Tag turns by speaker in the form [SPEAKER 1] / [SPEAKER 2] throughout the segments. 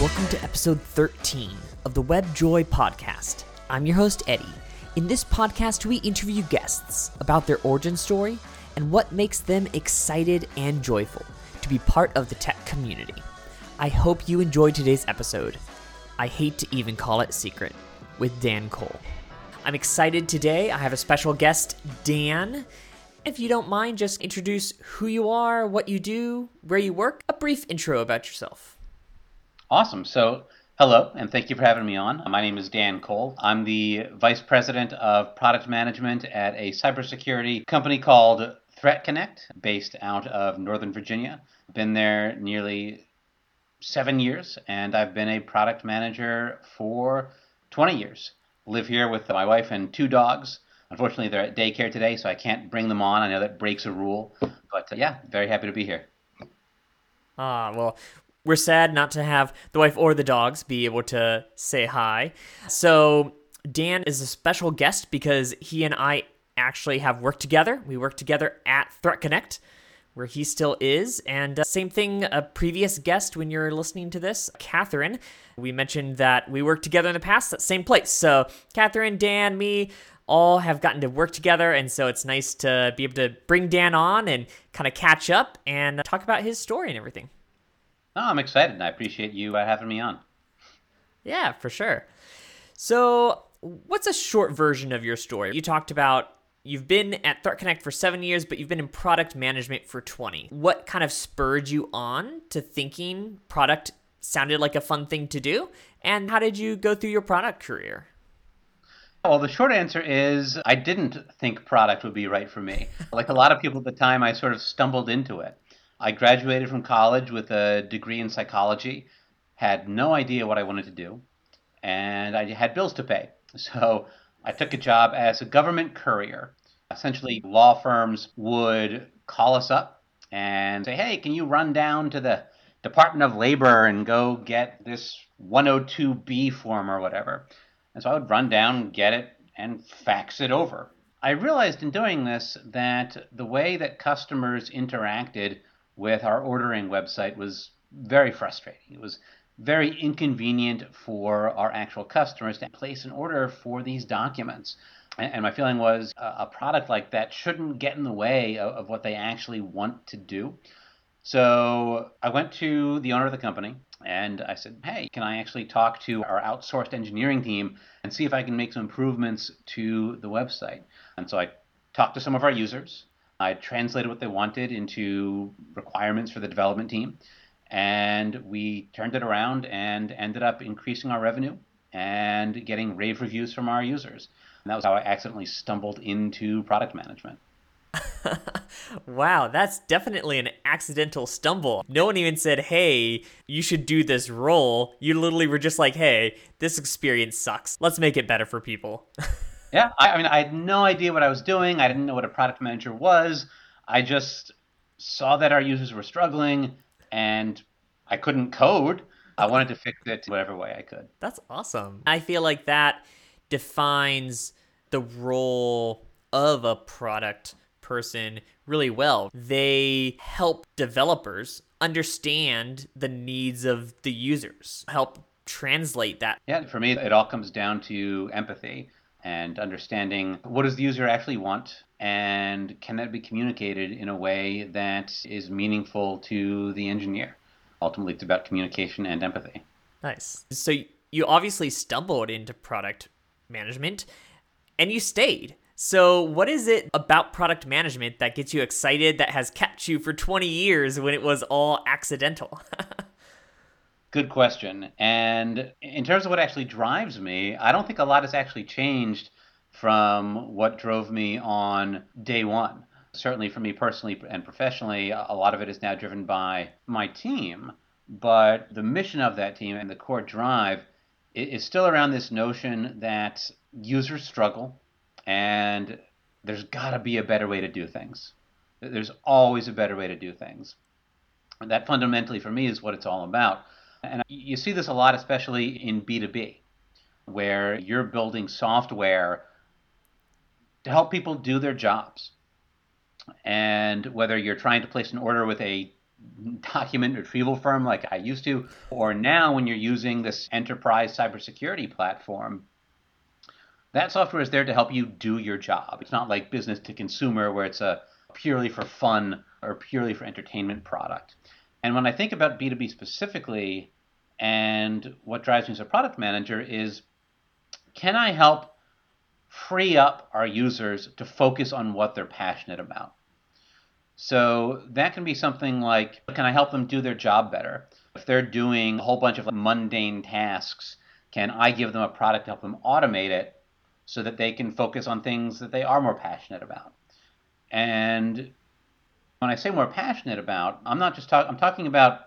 [SPEAKER 1] Welcome to episode 13 of the Web Joy podcast. I'm your host, Eddie. In this podcast, we interview guests about their origin story and what makes them excited and joyful to be part of the tech community. I hope you enjoyed today's episode. I hate to even call it secret with Dan Cole. I'm excited today. I have a special guest, Dan. If you don't mind, just introduce who you are, what you do, where you work, a brief intro about yourself.
[SPEAKER 2] Awesome. So, hello, and thank you for having me on. My name is Dan Cole. I'm the Vice President of Product Management at a cybersecurity company called ThreatConnect, based out of Northern Virginia. Been there nearly seven years, and I've been a product manager for 20 years. Live here with my wife and two dogs. Unfortunately, they're at daycare today, so I can't bring them on. I know that breaks a rule, but uh, yeah, very happy to be here.
[SPEAKER 1] Ah, well, we're sad not to have the wife or the dogs be able to say hi. So, Dan is a special guest because he and I actually have worked together. We worked together at ThreatConnect, where he still is. And uh, same thing, a previous guest when you're listening to this, Catherine. We mentioned that we worked together in the past, that same place. So, Catherine, Dan, me, all have gotten to work together. And so it's nice to be able to bring Dan on and kind of catch up and talk about his story and everything.
[SPEAKER 2] Oh, I'm excited, and I appreciate you uh, having me on.
[SPEAKER 1] Yeah, for sure. So, what's a short version of your story? You talked about you've been at ThreatConnect for seven years, but you've been in product management for 20. What kind of spurred you on to thinking product sounded like a fun thing to do? And how did you go through your product career?
[SPEAKER 2] Well, the short answer is I didn't think product would be right for me. like a lot of people at the time, I sort of stumbled into it. I graduated from college with a degree in psychology, had no idea what I wanted to do, and I had bills to pay. So I took a job as a government courier. Essentially, law firms would call us up and say, hey, can you run down to the Department of Labor and go get this 102B form or whatever? And so I would run down, get it, and fax it over. I realized in doing this that the way that customers interacted with our ordering website was very frustrating. It was very inconvenient for our actual customers to place an order for these documents. And, my feeling was a product like that shouldn't get in the way of, what they actually want to do. So I went to the owner of the company and I said, hey, can I actually talk to our outsourced engineering team and see if I can make some improvements to the website? And so I talked to some of our users. I translated what they wanted into requirements for the development team. And we turned it around and ended up increasing our revenue and getting rave reviews from our users. And that was how I accidentally stumbled into product management.
[SPEAKER 1] wow, that's definitely an accidental stumble. No one even said, hey, you should do this role. You literally were just like, hey, this experience sucks. Let's make it better for people.
[SPEAKER 2] yeah, I, I, mean, I had no idea what I was doing. I didn't know what a product manager was. I just saw that our users were struggling and I couldn't code. I wanted to fix it whatever way I could.
[SPEAKER 1] That's awesome. I feel like that defines the role of a product person really well. They help developers understand the needs of the users, help translate that.
[SPEAKER 2] Yeah, for me, it all comes down to empathy and understanding what does the user actually want and can that be communicated in a way that is meaningful to the engineer. Ultimately, it's about communication and empathy.
[SPEAKER 1] Nice. So you obviously stumbled into product management and you stayed. So, what is it about product management that gets you excited that has kept you for 20 years when it was all accidental?
[SPEAKER 2] Good question. And in terms of what actually drives me, I don't think a lot has actually changed from what drove me on day one. Certainly for me personally and professionally, a lot of it is now driven by my team. But the mission of that team and the core drive is still around this notion that users struggle and there's got to be a better way to do things. There's always a better way to do things. And that fundamentally for me is what it's all about. And you see this a lot, especially in B2B, where you're building software to help people do their jobs. And whether you're trying to place an order with a document retrieval firm like I used to, or now when you're using this enterprise cybersecurity platform, that software is there to help you do your job. It's not like business to consumer where it's a purely for fun or purely for entertainment product. And when I think about B2B specifically, and what drives me as a product manager is can I help free up our users to focus on what they're passionate about? So that can be something like can I help them do their job better? If they're doing a whole bunch of mundane tasks, can I give them a product to help them automate it so that they can focus on things that they are more passionate about? And when I say more passionate about, I'm not just talking I'm talking about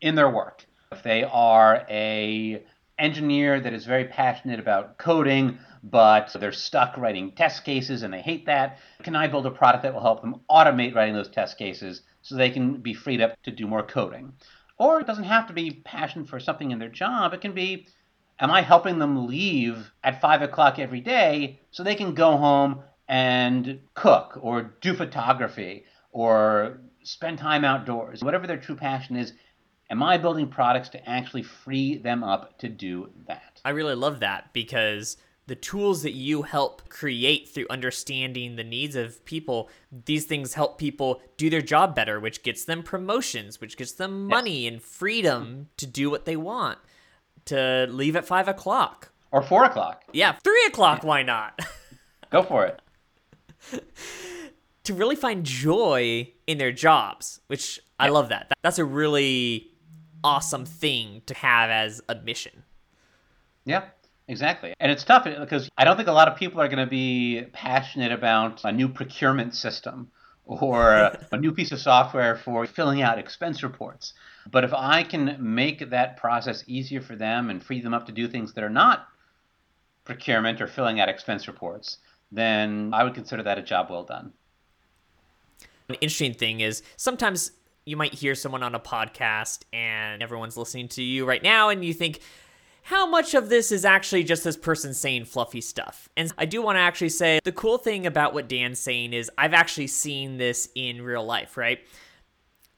[SPEAKER 2] in their work. If they are a engineer that is very passionate about coding, but they're stuck writing test cases and they hate that, can I build a product that will help them automate writing those test cases so they can be freed up to do more coding? Or it doesn't have to be passion for something in their job. It can be, am I helping them leave at five o'clock every day so they can go home and cook or do photography or spend time outdoors? Whatever their true passion is, Am I building products to actually free them up to do that?
[SPEAKER 1] I really love that because the tools that you help create through understanding the needs of people, these things help people do their job better, which gets them promotions, which gets them money and freedom to do what they want, to leave at five o'clock.
[SPEAKER 2] Or four o'clock.
[SPEAKER 1] Yeah, three o'clock, why not?
[SPEAKER 2] Go for it.
[SPEAKER 1] to really find joy in their jobs, which I love that. That's a really awesome thing to have as a mission.
[SPEAKER 2] Yeah, exactly. And it's tough uh, because I don't think a lot of people are going to be passionate about a new procurement system or a new piece of software for filling out expense reports. But if I can make that process easier for them and free them up to do things that are not procurement or filling out expense reports, then I would consider that a job well done.
[SPEAKER 1] An interesting thing is sometimes you might hear someone on a podcast and everyone's listening to you right now and you think how much of this is actually just this person saying fluffy stuff? And I do want to actually say the cool thing about what Dan's saying is I've actually seen this in real life, right?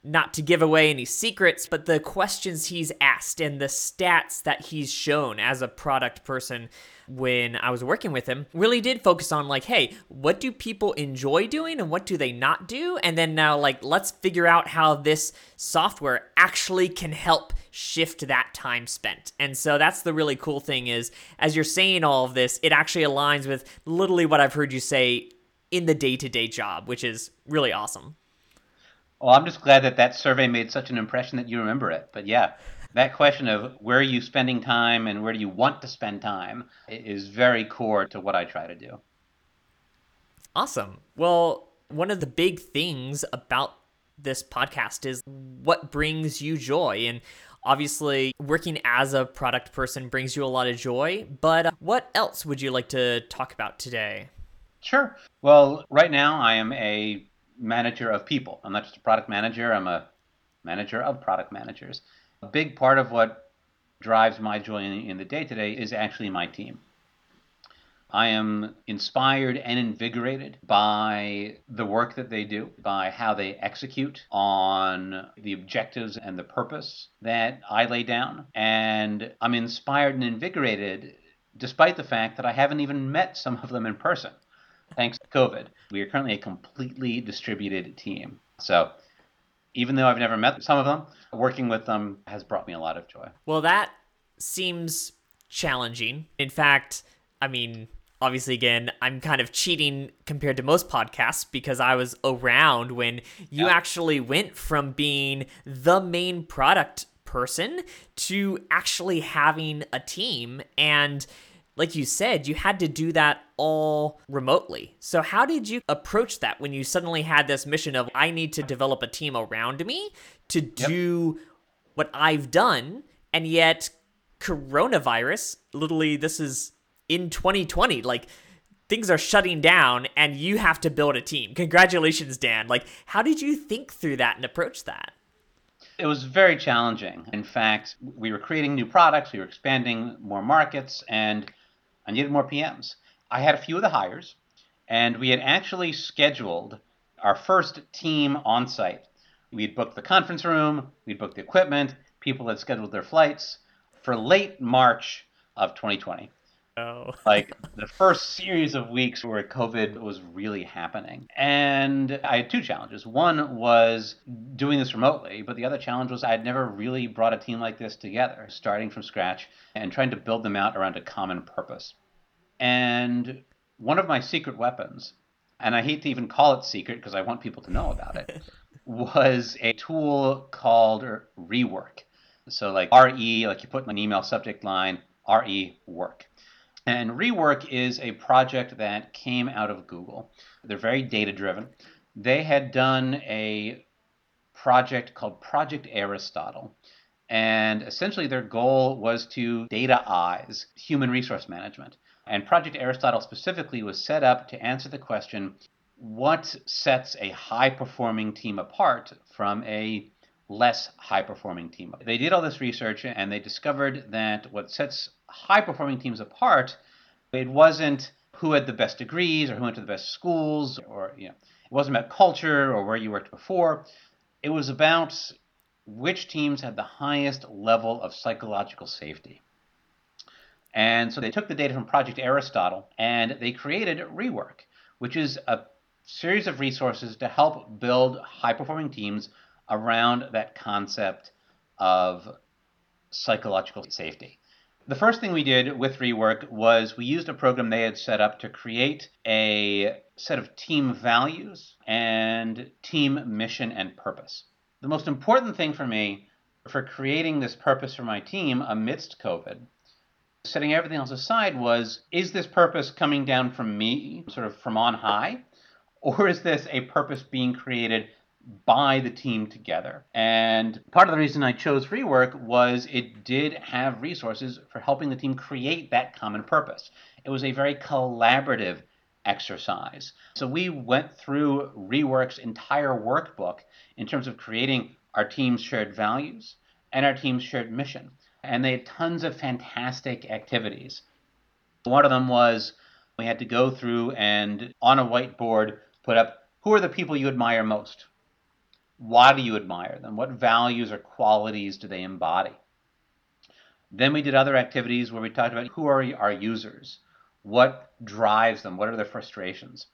[SPEAKER 1] Not to give away any secrets, but the questions he's asked and the stats that he's shown as a product person when I was working with him really did focus on like, hey, what do people enjoy doing and what do they not do? And then now, like, let's figure out how this software actually can help shift that time spent. And so that's the really cool thing is as you're saying all of this, it actually aligns with literally what I've heard you say in the day to day job, which is really awesome.
[SPEAKER 2] Well, I'm just glad that that survey made such an impression that you remember it. But yeah, that question of where are you spending time and where do you want to spend time is very core to what I try to do.
[SPEAKER 1] Awesome. Well, one of the big things about this podcast is what brings you joy. And obviously, working as a product person brings you a lot of joy. But what else would you like to talk about today?
[SPEAKER 2] Sure. Well, right now, I am a manager of people. I'm not just a product manager, I'm a manager of product managers. A big part of what drives my joy in, the day to day is actually my team. I am inspired and invigorated by the work that they do, by how they execute on the objectives and the purpose that I lay down. And I'm inspired and invigorated despite the fact that I haven't even met some of them in person, thanks COVID. We are currently a completely distributed team. So even though I've never met some of them, working with them has brought me a lot of joy.
[SPEAKER 1] Well, that seems challenging. In fact, I mean, obviously, again, I'm kind of cheating compared to most podcasts because I was around when you yeah. actually went from being the main product person to actually having a team. And like you said, you had to do that all remotely. So, how did you approach that when you suddenly had this mission of, I need to develop a team around me to do yep. what I've done? And yet, coronavirus, literally, this is in 2020. Like, things are shutting down and you have to build a team. Congratulations, Dan. Like, how did you think through that and approach that?
[SPEAKER 2] It was very challenging. In fact, we were creating new products, we were expanding more markets, and I needed more PMs. I had a few of the hires, and we had actually scheduled our first team on site. We'd booked the conference room, we'd booked the equipment, people had scheduled their flights for late March of 2020.
[SPEAKER 1] Oh.
[SPEAKER 2] like the first series of weeks where COVID was really happening. And I had two challenges. One was doing this remotely, but the other challenge was I had never really brought a team like this together, starting from scratch and trying to build them out around a common purpose. And one of my secret weapons, and I hate to even call it secret because I want people to know about it, was a tool called Rework. So like RE, like you put in an email subject line, RE work. And Rework is a project that came out of Google. They're very data driven. They had done a project called Project Aristotle. And essentially, their goal was to dataize human resource management. And Project Aristotle specifically was set up to answer the question what sets a high performing team apart from a less high performing team. They did all this research and they discovered that what sets high performing teams apart, it wasn't who had the best degrees or who went to the best schools or you know, it wasn't about culture or where you worked before. It was about which teams had the highest level of psychological safety. And so they took the data from Project Aristotle and they created Rework, which is a series of resources to help build high performing teams around that concept of psychological safety. The first thing we did with Rework was we used a program they had set up to create a set of team values and team mission and purpose. The most important thing for me for creating this purpose for my team amidst COVID, setting everything else aside, was is this purpose coming down from me, sort of from on high, or is this a purpose being created by the team together. And part of the reason I chose Rework was it did have resources for helping the team create that common purpose. It was a very collaborative exercise. So we went through Rework's entire workbook in terms of creating our team's shared values and our team's shared mission. And they had tons of fantastic activities. One of them was we had to go through and on a whiteboard put up who are the people you admire most why do you admire them? What values or qualities do they embody? Then we did other activities where we talked about who are our users, what drives them, what are their frustrations.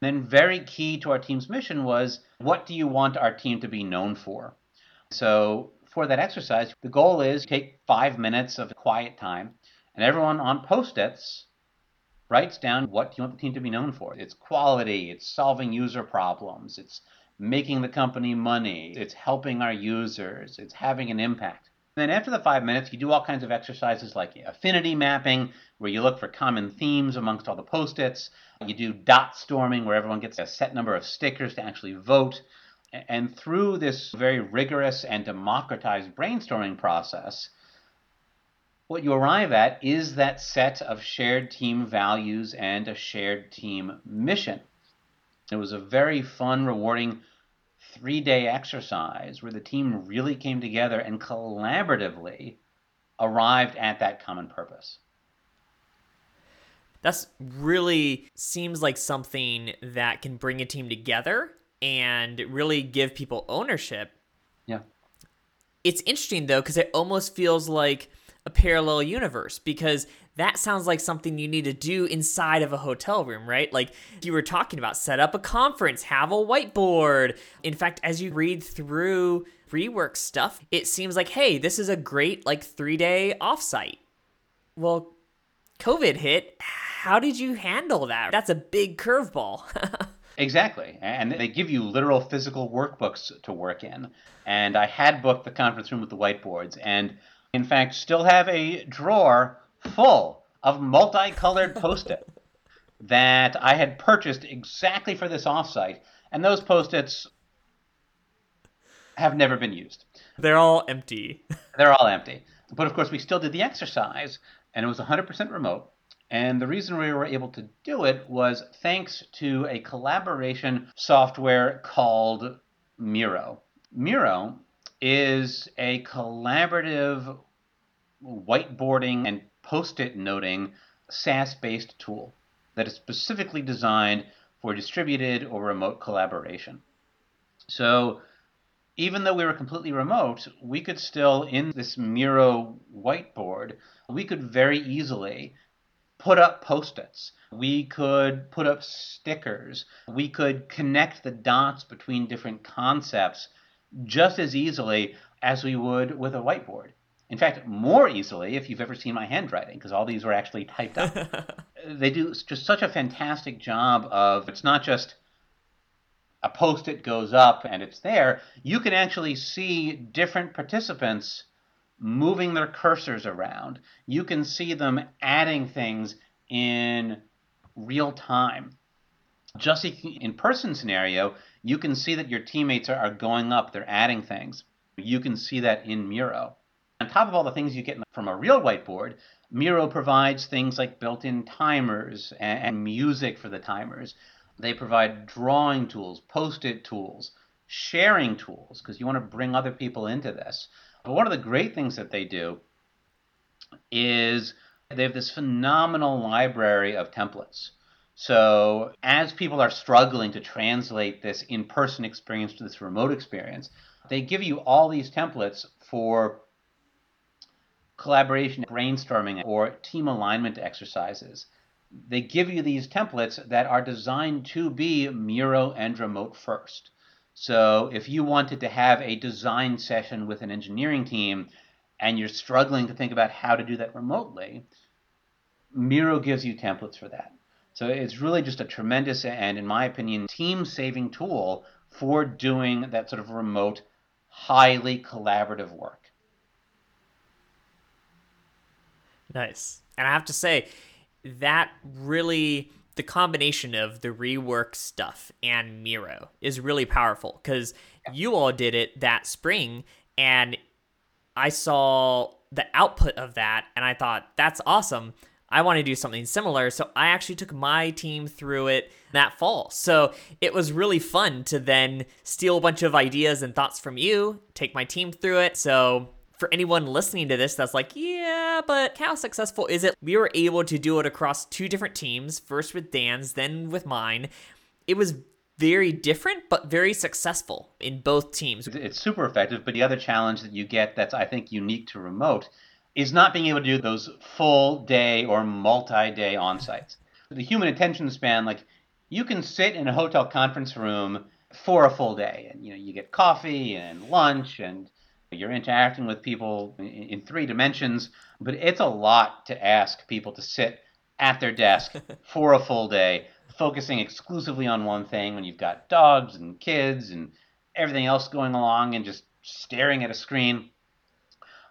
[SPEAKER 2] And then, very key to our team's mission was what do you want our team to be known for? So, for that exercise, the goal is take five minutes of quiet time, and everyone on post its writes down what do you want the team to be known for. It's quality, it's solving user problems, it's making the company money, it's helping our users, it's having an impact. And then after the five minutes, you do all kinds of exercises like affinity mapping, where you look for common themes amongst all the post its. You do dot storming, where everyone gets a set number of stickers to actually vote. And through this very rigorous and democratized brainstorming process, what you arrive at is that set of shared team values and a shared team mission. It was a very fun, rewarding three day exercise where the team really came together and collaboratively arrived at that common purpose.
[SPEAKER 1] That's really seems like something that can bring a team together and really give people ownership.
[SPEAKER 2] Yeah.
[SPEAKER 1] It's interesting though, because it almost feels like a parallel universe because that sounds like something you need to do inside of a hotel room, right? Like you were talking about, set up a conference, have a whiteboard. In fact, as you read through rework stuff, it seems like, hey, this is a great like three day offsite. Well, COVID hit. How did you handle that? That's a big curveball.
[SPEAKER 2] Exactly. And they give you literal physical workbooks to work in. And I had booked the conference room with the whiteboards and in fact still have a drawer full of multicolored post-it that I had purchased exactly for this offsite, and those post-its have never been used.
[SPEAKER 1] They're all empty.
[SPEAKER 2] They're all empty. But of course, we still did the exercise, and it was 100% remote. And the reason we were able to do it was thanks to a collaboration software called Miro. Miro is a collaborative whiteboarding and post it noting SaaS based tool that is specifically designed for distributed or remote collaboration. So even though we were completely remote, we could still, in this Miro whiteboard, we could very easily put up post its. We could put up stickers. We could connect the dots between different concepts just as easily as we would with a whiteboard. In fact, more easily if you've ever seen my handwriting, because all these were actually typed up. they do just such a fantastic job of it's not just a post it goes up and it's there. You can actually see different participants moving their cursors around. You can see them adding things in real time. Just in person scenario, you can see that your teammates are, going up, they're adding things. You can see that in Miro. On top of all the things you get from a real whiteboard, Miro provides things like built in timers and music for the timers. They provide drawing tools, post it tools, sharing tools, because you want to bring other people into this. But one of the great things that they do is they have this phenomenal library of templates. So, as people are struggling to translate this in person experience to this remote experience, they give you all these templates for collaboration, brainstorming, or team alignment exercises. They give you these templates that are designed to be Miro and remote first. So, if you wanted to have a design session with an engineering team and you're struggling to think about how to do that remotely, Miro gives you templates for that. So it's really just a tremendous and, in my opinion, team saving tool for doing that sort of remote, highly collaborative work.
[SPEAKER 1] Nice. And I have to say, that really, the combination of the rework stuff and Miro is really powerful because you all did it that spring and I saw the output of that and I thought, that's awesome. I want to do something similar. So I actually took my team through it that fall. So it was really fun to then steal a bunch of ideas and thoughts from you, take my team through it. So for anyone listening to this that's like, yeah, but how successful is it? We were able to do it across two different teams, first with Dan's, then with mine. It was very different, but very successful in both teams.
[SPEAKER 2] It's super effective, but the other challenge that you get that's, I think, unique to remote is not being able to do those full day or multi day on sites. The human attention span, like you can sit in a hotel conference room for a full day and you know you get coffee and lunch and you're interacting with people in, in three dimensions but it's a lot to ask people to sit at their desk for a full day focusing exclusively on one thing when you've got dogs and kids and everything else going along and just staring at a screen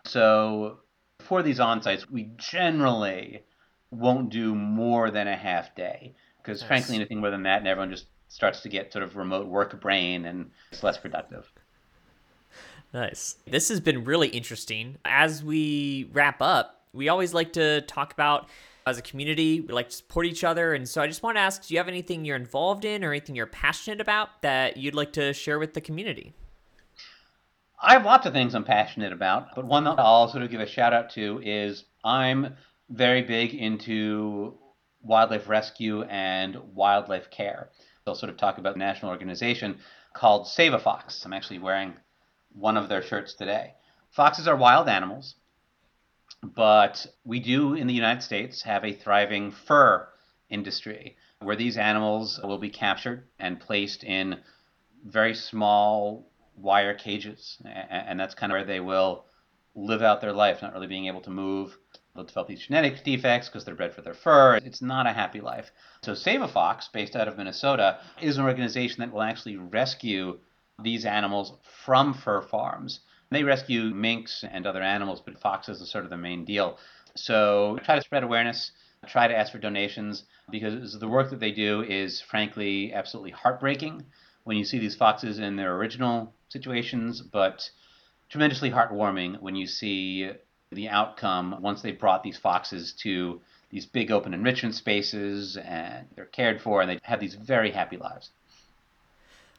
[SPEAKER 2] so for these on-sites, we generally won't do more than a half day because nice. frankly anything more than that and everyone just starts to get sort of remote work brain and it's less productive
[SPEAKER 1] nice this has been really interesting as we wrap up we always like to talk about as a community we like to support each other and so i just want to ask do you have anything you're involved in or anything you're passionate about that you'd like to share with the community
[SPEAKER 2] I have lots of things I'm passionate about, but one that I'll sort of give a shout out to is I'm very big into wildlife rescue and wildlife care. I'll sort of talk about a national organization called Save a Fox. I'm actually wearing one of their shirts today. Foxes are wild animals, but we do in the United States have a thriving fur industry where these animals will be captured and placed in very small wire cages, and that's kind of where they will live out their life, not really being able to move. They'll develop these genetic defects because they're bred for their fur. It's not a happy life. So Save a Fox, based out of Minnesota, is an organization that will actually rescue these animals from fur farms. They rescue minks and other animals, but foxes are sort of the main deal. So try to spread awareness, try to ask for donations, because the work that they do is frankly absolutely heartbreaking when you see these foxes in their original situations, but tremendously heartwarming when you see the outcome once they've brought these foxes to these big open enrichment spaces and they're cared for and they have these very happy lives.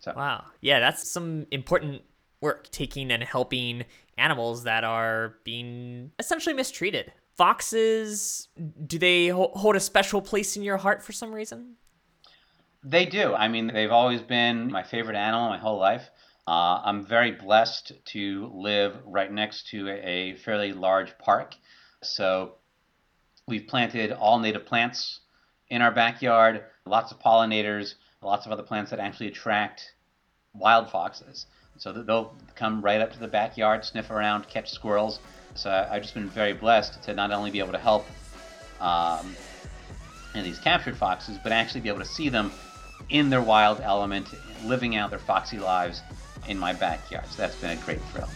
[SPEAKER 1] So. Wow. Yeah, that's some important work taking and helping animals that are being essentially mistreated. Foxes, do they hold a special place in your heart for some reason?
[SPEAKER 2] They do. I mean, they've always been my favorite animal my whole life. Uh, I'm very blessed to live right next to a fairly large park. So we've planted all native plants in our backyard, lots of pollinators, lots of other plants that actually attract wild foxes. So they'll come right up to the backyard, sniff around, catch squirrels. So I've just been very blessed to not only be able to help um, these captured foxes, but actually be able to see them in their wild element, living out their foxy lives in my backyard. So that's been a great thrill.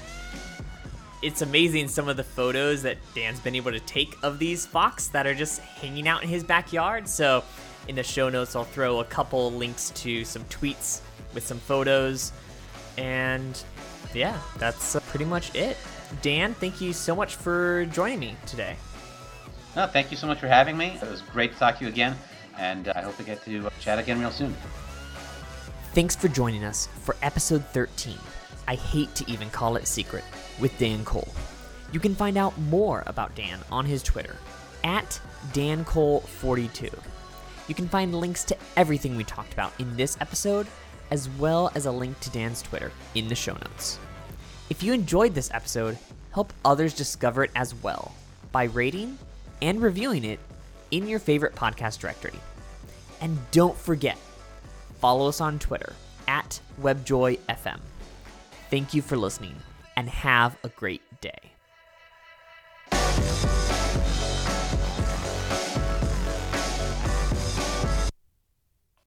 [SPEAKER 1] It's amazing some of the photos that Dan's been able to take of these fox that are just hanging out in his backyard. So in the show notes, I'll throw a couple links to some tweets with some photos. And yeah, that's uh, pretty much it. Dan, thank you so much for joining me today.
[SPEAKER 2] No, thank you so much for having me. It was great to talk to you again, and I hope to get to chat again real soon.
[SPEAKER 1] Thanks for joining us for episode 13. I hate to even call it secret with Dan Cole. You can find out more about Dan on his Twitter at DanCole42. You can find links to everything we talked about in this episode, as well as a link to Dan's Twitter in the show notes. If you enjoyed this episode, help others discover it as well by rating and reviewing it in your favorite podcast directory. And don't forget, follow us on Twitter at WebJoyFM. Thank you for listening and have a great day.